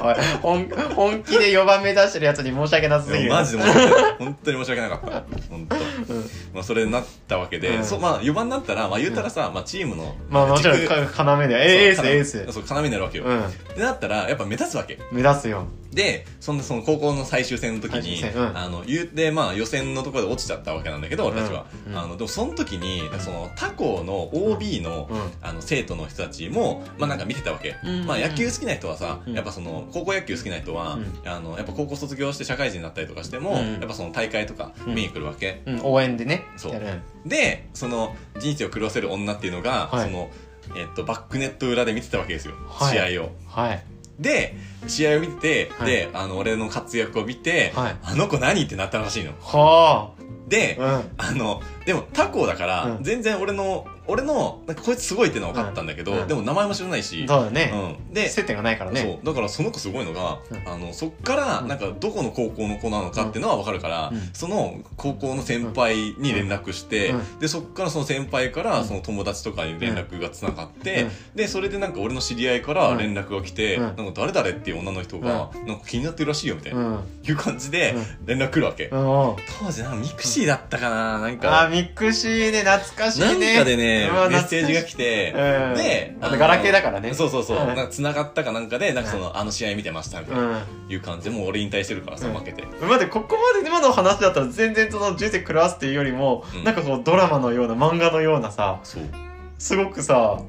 [SPEAKER 1] おい本本気で4番目指してるやつに申し訳なさすぎる。
[SPEAKER 2] マジで申し訳ない。本当に申し訳なかった。本当。
[SPEAKER 1] うん
[SPEAKER 2] まあ、それになったわけで、
[SPEAKER 1] うん
[SPEAKER 2] そう、まあ、4番になったら、まあ、言ったらさ、まあ、チームの、
[SPEAKER 1] まあもちろん
[SPEAKER 2] 軸
[SPEAKER 1] か要で、えエース、エース。
[SPEAKER 2] そう、要になるわけよ。
[SPEAKER 1] うん。
[SPEAKER 2] でなったら、やっぱ目立つわけ。
[SPEAKER 1] 目指すよ。
[SPEAKER 2] で、そんな、その高校の最終戦の時に、
[SPEAKER 1] 最終戦うん
[SPEAKER 2] あの、言うて、まあ、予選のところで落ちちゃったわけなんだけど、俺たちは。
[SPEAKER 1] うんうん
[SPEAKER 2] あの、でも、その時に、その、他校の OB の、
[SPEAKER 1] うん。
[SPEAKER 2] あの、生徒の人たちも、まあなんか見てたわけ。
[SPEAKER 1] うん
[SPEAKER 2] まあ野球好きな人はさ、
[SPEAKER 1] うん
[SPEAKER 2] やっぱその、高校野球好きな人は、
[SPEAKER 1] うん
[SPEAKER 2] あの、やっぱ高校卒業して社会人になったりとかしても、
[SPEAKER 1] うん
[SPEAKER 2] やっぱその大会とか
[SPEAKER 1] うん
[SPEAKER 2] 見に来るわけ。
[SPEAKER 1] うん、応援でね。
[SPEAKER 2] そう。で、その、人生を狂わせる女っていうのが、
[SPEAKER 1] はい
[SPEAKER 2] その、えっと、バックネット裏で見てたわけですよ。
[SPEAKER 1] はい
[SPEAKER 2] 試合を。
[SPEAKER 1] はい。
[SPEAKER 2] で、試合を見て、
[SPEAKER 1] はい
[SPEAKER 2] で、あの、俺の活躍を見て、
[SPEAKER 1] はい
[SPEAKER 2] あの子何ってなったらしいの。
[SPEAKER 1] は
[SPEAKER 2] で、
[SPEAKER 1] あ。うん。
[SPEAKER 2] あの、でも他校だから、
[SPEAKER 1] うん
[SPEAKER 2] 全然俺の、俺の、なんかこいつすごいってのは分かったんだけど、
[SPEAKER 1] うん
[SPEAKER 2] でも名前も知らないし、
[SPEAKER 1] そうだね。
[SPEAKER 2] うん。で、
[SPEAKER 1] 接点がないからね。
[SPEAKER 2] そう。だからその子すごいのが、
[SPEAKER 1] うん
[SPEAKER 2] あの、そっから、
[SPEAKER 1] うん
[SPEAKER 2] なんかどこの高校の子なのかっていうのは分かるから、
[SPEAKER 1] うん
[SPEAKER 2] その高校の先輩に連絡して、
[SPEAKER 1] うん
[SPEAKER 2] で、そっからその先輩から
[SPEAKER 1] うん
[SPEAKER 2] その友達とかに連絡がつながって、
[SPEAKER 1] うん
[SPEAKER 2] で、それでなんか俺の知り合いから
[SPEAKER 1] うん
[SPEAKER 2] 連絡が来て、
[SPEAKER 1] うん
[SPEAKER 2] なんか誰々っていう女の人が、なんか気になってるらしいよみたいな、
[SPEAKER 1] うん。
[SPEAKER 2] いう感じで連絡来るわけ。
[SPEAKER 1] うん。
[SPEAKER 2] 当時なんかミクシーだったかななん
[SPEAKER 1] あミクシーね、懐かしい
[SPEAKER 2] なん
[SPEAKER 1] ね。
[SPEAKER 2] かでね、メッセージが来て、
[SPEAKER 1] うん
[SPEAKER 2] で、
[SPEAKER 1] あとガラケーだからね
[SPEAKER 2] そうそうそう。
[SPEAKER 1] うん
[SPEAKER 2] なんか繋がったかなんかで、なんかその、あの試合見てましたみたいな、
[SPEAKER 1] うん。
[SPEAKER 2] いう感じで、もう俺引退してるからさ、
[SPEAKER 1] うん
[SPEAKER 2] 負けて。
[SPEAKER 1] 待って、ここまで今の話だったら全然その人生狂わすっていうよりも、
[SPEAKER 2] うん
[SPEAKER 1] なんかこうドラマのような漫画のようなさ。すごくさ、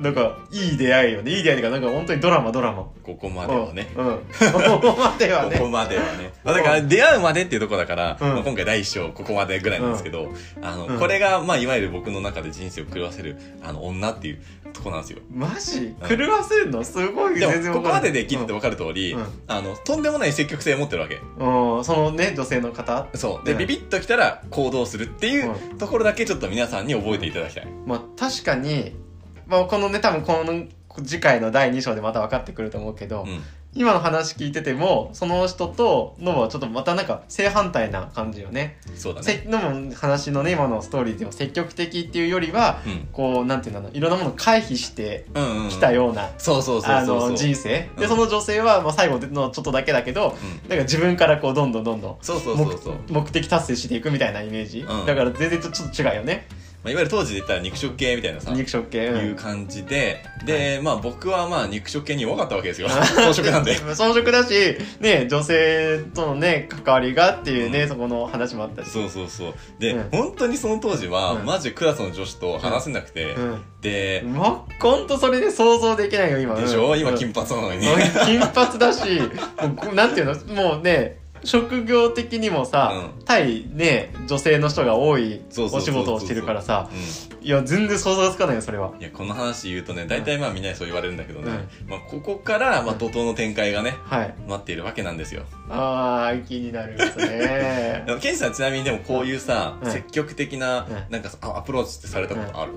[SPEAKER 1] なんかいい出会いよね。いい出会いっていうか、なんか本当にドラマドラマ。
[SPEAKER 2] ここまではね。
[SPEAKER 1] うん。うん。ここまでは
[SPEAKER 2] ここ
[SPEAKER 1] ね。
[SPEAKER 2] まではね。まあだから、出会うまでっていうところだから、
[SPEAKER 1] うん
[SPEAKER 2] まあ今回第一章、ここまでぐらいなんですけど、あの、
[SPEAKER 1] うん
[SPEAKER 2] これが、まあ、いわゆる僕の中で人生を狂わせる、あの、女っていうとこなんですよ。
[SPEAKER 1] マジ？狂わせるの？すごい全然、
[SPEAKER 2] ここまでで聞いてて
[SPEAKER 1] も
[SPEAKER 2] 分かる通り、
[SPEAKER 1] うん
[SPEAKER 2] あの、とんでもない積極性を持ってるわけ。
[SPEAKER 1] そのね、女性の方？
[SPEAKER 2] そう。で、
[SPEAKER 1] うん
[SPEAKER 2] ビビッときたら行動するっていう
[SPEAKER 1] う
[SPEAKER 2] ところだけちょっと皆さんに覚えていただきたい。
[SPEAKER 1] まあ確かに、まあこのね、多分この次回の第2章でまた分かってくると思うけど、
[SPEAKER 2] うん。
[SPEAKER 1] 今の話聞いてても、その人とノブはちょっとまたなんか正反対な感じよね。
[SPEAKER 2] そうだね。
[SPEAKER 1] せノブの話のね、今のストーリーでも積極的っていうよりは、
[SPEAKER 2] うん。
[SPEAKER 1] こう、なんていうんだろう、いろんなものを回避して。きたような、
[SPEAKER 2] そうそうそう
[SPEAKER 1] あ
[SPEAKER 2] そうそう。
[SPEAKER 1] の、人生。で、
[SPEAKER 2] うん
[SPEAKER 1] その女性は、まあ最後のちょっとだけだけど、
[SPEAKER 2] うん。
[SPEAKER 1] なんか自分からこう、どんどんどんどん、
[SPEAKER 2] そうそうそうそう。
[SPEAKER 1] 目目的達成していくみたいなイメージ。
[SPEAKER 2] うん
[SPEAKER 1] だから全然ちょっと違うよね。
[SPEAKER 2] まあ、いわゆる当時で言ったら肉食系みたいなさ、
[SPEAKER 1] 肉食系。うん
[SPEAKER 2] いう感じで、で、まあ僕はまあ肉食系に弱かったわけですよ。[LAUGHS] 草食なんで。[LAUGHS]
[SPEAKER 1] 遜色だし、ね、女性とのね、関わりがっていうね、
[SPEAKER 2] うん
[SPEAKER 1] そこの話もあったし。
[SPEAKER 2] そうそうそう。で、
[SPEAKER 1] うん
[SPEAKER 2] 本当にその当時は、
[SPEAKER 1] うん
[SPEAKER 2] マジクラスの女子と話せなくて、
[SPEAKER 1] うん。
[SPEAKER 2] で、
[SPEAKER 1] ま、ほんとそれで想像できないよ、今。
[SPEAKER 2] でしょ、
[SPEAKER 1] うん
[SPEAKER 2] 今金髪なのにね。
[SPEAKER 1] うん金髪だし、もうなんていうの、もうね、職業的にもさ、
[SPEAKER 2] う
[SPEAKER 1] 対ね、女性の人が多いお仕事をしてるからさ、
[SPEAKER 2] う
[SPEAKER 1] いや、全然想像がつかないよ、それは。
[SPEAKER 2] ん。いや、この話言うとね、大体まあみんなにそう言われるんだけどね、
[SPEAKER 1] う
[SPEAKER 2] まあここから、まあ怒涛の展開がね、
[SPEAKER 1] はい。
[SPEAKER 2] 待っているわけなんですよ。
[SPEAKER 1] あー、気になる [LAUGHS] ですね
[SPEAKER 2] ケンジさんちなみにでもこういうさ、
[SPEAKER 1] うん
[SPEAKER 2] 積極的な、
[SPEAKER 1] うん
[SPEAKER 2] なんかアプローチってされたことある、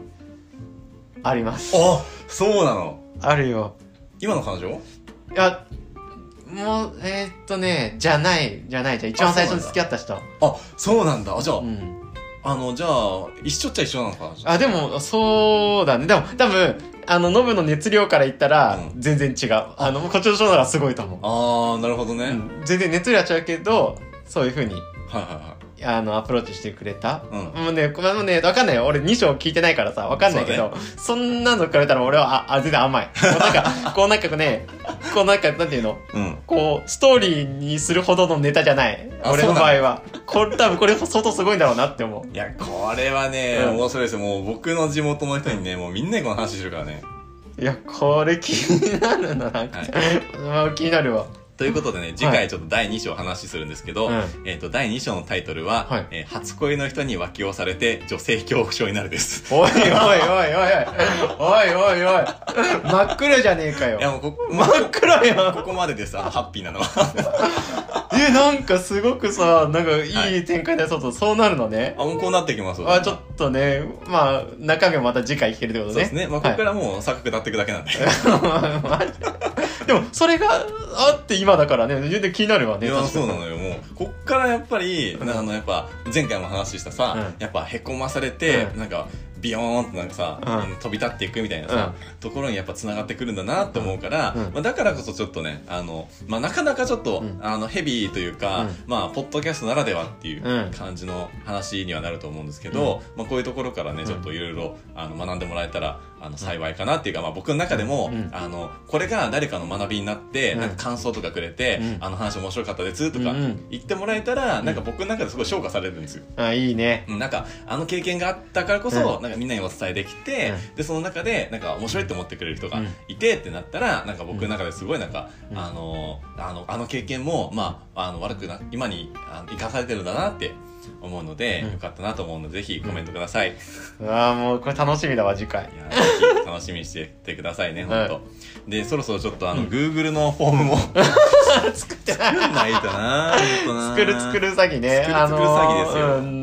[SPEAKER 1] あります。
[SPEAKER 2] あそうなの
[SPEAKER 1] あるよ。
[SPEAKER 2] 今の彼女？
[SPEAKER 1] いや、もう、えー、っとね、じゃない、じゃない、じゃあ一番最初に付き合った人。
[SPEAKER 2] あ、そうなんだ。あじゃあ、
[SPEAKER 1] うん。
[SPEAKER 2] あの、じゃあ、一緒っちゃ一緒なのかな
[SPEAKER 1] あ、でも、そうだね。でも、多分、あの、ノブの熱量から言ったら
[SPEAKER 2] う、
[SPEAKER 1] 全然違う。あの、こっちの人の方がすごいと思う。
[SPEAKER 2] あー、なるほどね。はい
[SPEAKER 1] うん全然熱量は違うけど、そういう風に、
[SPEAKER 2] はいは
[SPEAKER 1] あの、アプローチしてくれた？
[SPEAKER 2] うん
[SPEAKER 1] もうね、これもね、わかんないよ。俺2章聞いてないからさ、わかんないけど、そ,、んなのくれたら俺は、あ、あ全然甘い。[LAUGHS] こうなんか、こうなんかね、こうなんか、なんていうの？
[SPEAKER 2] い。うん。
[SPEAKER 1] こう、ストーリーにするほどのネタじゃない。
[SPEAKER 2] あ
[SPEAKER 1] 俺の場合は。これ多分これ相当すごいんだろうなって思う。
[SPEAKER 2] いや、これはね、
[SPEAKER 1] うん
[SPEAKER 2] 面白いですよ。もう僕の地元の人にね、もうみんなにこの話してるからね。
[SPEAKER 1] いや、これ気になるな、なんか。[LAUGHS] まあ気になるわ。
[SPEAKER 2] ということでね、次回ちょっと第2章話するんですけど、
[SPEAKER 1] うん
[SPEAKER 2] えっ、と、第2章のタイトルは、
[SPEAKER 1] はい
[SPEAKER 2] えー初恋の人に浮気をされて女性恐怖症になるです。
[SPEAKER 1] おいおいおいおいおい。おいおいおい。真っ暗じゃねえかよ
[SPEAKER 2] い。や、もうここ、
[SPEAKER 1] 真っ暗やん。
[SPEAKER 2] ここまでです、あの、ハッピーなのは。[LAUGHS]
[SPEAKER 1] え、なんかすごくさ、なんかいい展開でそうと、そうなるのね。
[SPEAKER 2] あ、もうこうなってきます。
[SPEAKER 1] あ、ちょっとね、まあ、中身はまた次回聞けるってことね。
[SPEAKER 2] そうですね。まあ、ここからもう錯覚立っていくだけなんで。[LAUGHS]
[SPEAKER 1] でも、それがあって今だからね、全然気になるわね。
[SPEAKER 2] いや、そうなのよ。もう、こっからやっぱり、
[SPEAKER 1] うん。
[SPEAKER 2] あの、やっぱ、前回も話したさ、
[SPEAKER 1] うん。
[SPEAKER 2] やっぱ、へこまされて、
[SPEAKER 1] うん。
[SPEAKER 2] なんか、ビヨーンとなんかさ、
[SPEAKER 1] うん。
[SPEAKER 2] 飛び立っていくみたいなさ、ところにやっぱ繋がってくるんだなって思うから、
[SPEAKER 1] うん。
[SPEAKER 2] まあ、だからこそちょっとねあの、まあ、なかなかちょっと、
[SPEAKER 1] うん。
[SPEAKER 2] あのヘビーというか、
[SPEAKER 1] うん。
[SPEAKER 2] まあポッドキャストならではっていう
[SPEAKER 1] うん。
[SPEAKER 2] 感じの話にはなると思うんですけど、まあ、こういうところからねちょっといろいろあの学んでもらえたらあの幸いかなっていうか、まあ、僕の中でも、
[SPEAKER 1] うん。
[SPEAKER 2] あのこれが誰かの学びになって、
[SPEAKER 1] うん。
[SPEAKER 2] なんか感想とかくれて、
[SPEAKER 1] うん。
[SPEAKER 2] あの話面白かったですとか言ってもらえたら、なんか僕の中ですごい評価されるんですよ。
[SPEAKER 1] あいいね。
[SPEAKER 2] うんなんかあの経験があったからこそ、
[SPEAKER 1] う
[SPEAKER 2] なんかみんなにお伝えできて、
[SPEAKER 1] う
[SPEAKER 2] でその中でなんか面白いって思ってくれる人が
[SPEAKER 1] うん。
[SPEAKER 2] いてってなったら、なんか僕の中ですごいなんか、
[SPEAKER 1] うん。
[SPEAKER 2] あのあのあの経験もまああの悪くな今に生かされてるんだなって思うので、
[SPEAKER 1] うん。
[SPEAKER 2] よかったなと思うのでぜひコメントください、いう
[SPEAKER 1] わあもうこれ楽しみだわ次回。
[SPEAKER 2] やぜひ楽しみにしててくださいね
[SPEAKER 1] はい
[SPEAKER 2] 本当、でそろそろちょっとあの、
[SPEAKER 1] うん。
[SPEAKER 2] Google のフォームも [LAUGHS]
[SPEAKER 1] 作って。ない
[SPEAKER 2] となな。
[SPEAKER 1] 作る作る詐欺ね。
[SPEAKER 2] 作る作る詐欺ですよ。
[SPEAKER 1] あのーうん。つ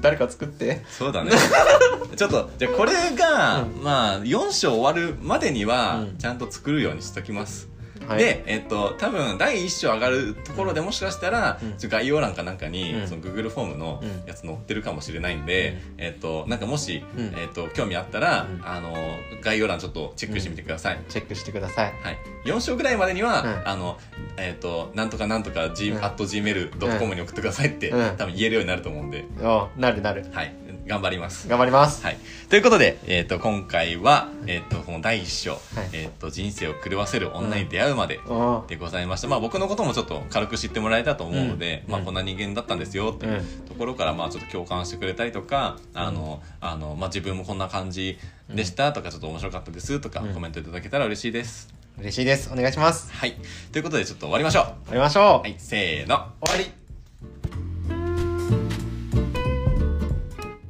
[SPEAKER 1] 誰か作って。
[SPEAKER 2] そうだね。[LAUGHS] ちょっとじゃあこれが、
[SPEAKER 1] うん。
[SPEAKER 2] まあ4章終わるまでには
[SPEAKER 1] うん。
[SPEAKER 2] ちゃんと作るようにしときます、
[SPEAKER 1] はい。
[SPEAKER 2] で、えっと、多分第1章上がるところでもしかしたら、
[SPEAKER 1] うん。
[SPEAKER 2] 概要欄かなんかに、
[SPEAKER 1] うん。
[SPEAKER 2] その Google フォームの
[SPEAKER 1] うん。
[SPEAKER 2] やつ載ってるかもしれないんで、えっと、なんかもし、
[SPEAKER 1] うん。
[SPEAKER 2] えっと、興味あったら、
[SPEAKER 1] うん。
[SPEAKER 2] あの概要欄ちょっとチェックしてみてください、
[SPEAKER 1] チェックしてください。
[SPEAKER 2] はい、4章ぐらいまでには、
[SPEAKER 1] うん。
[SPEAKER 2] あの、えっ、と、なんとかなんとか g、
[SPEAKER 1] うん。
[SPEAKER 2] at gmail.com に送ってくださいって、
[SPEAKER 1] うん。
[SPEAKER 2] 多分言えるようになると思うんで、
[SPEAKER 1] おなるなる。
[SPEAKER 2] はい、頑張ります。
[SPEAKER 1] 頑張ります。
[SPEAKER 2] はい。ということで、えっ、と、今回は、えっ、と、この第一章、
[SPEAKER 1] はい。
[SPEAKER 2] えっ、と、人生を狂わせる女に出会うまで
[SPEAKER 1] お
[SPEAKER 2] でございました。まあ、僕のこともちょっと軽く知ってもらえたと思うので、まあ、
[SPEAKER 1] うん。うん
[SPEAKER 2] こんな人間だったんですよっていうところから、まあ、ちょっと共感してくれたりとか、あの、あの、まあ、自分もこんな感じでしたとか、ちょっと面白かったですとか、
[SPEAKER 1] うん。
[SPEAKER 2] コメントいただけたら嬉しいです。
[SPEAKER 1] 嬉しいです。お願いします。
[SPEAKER 2] はい。ということで、ちょっと終わりましょう。
[SPEAKER 1] 終わりましょう。
[SPEAKER 2] はい、せーの。
[SPEAKER 1] 終わり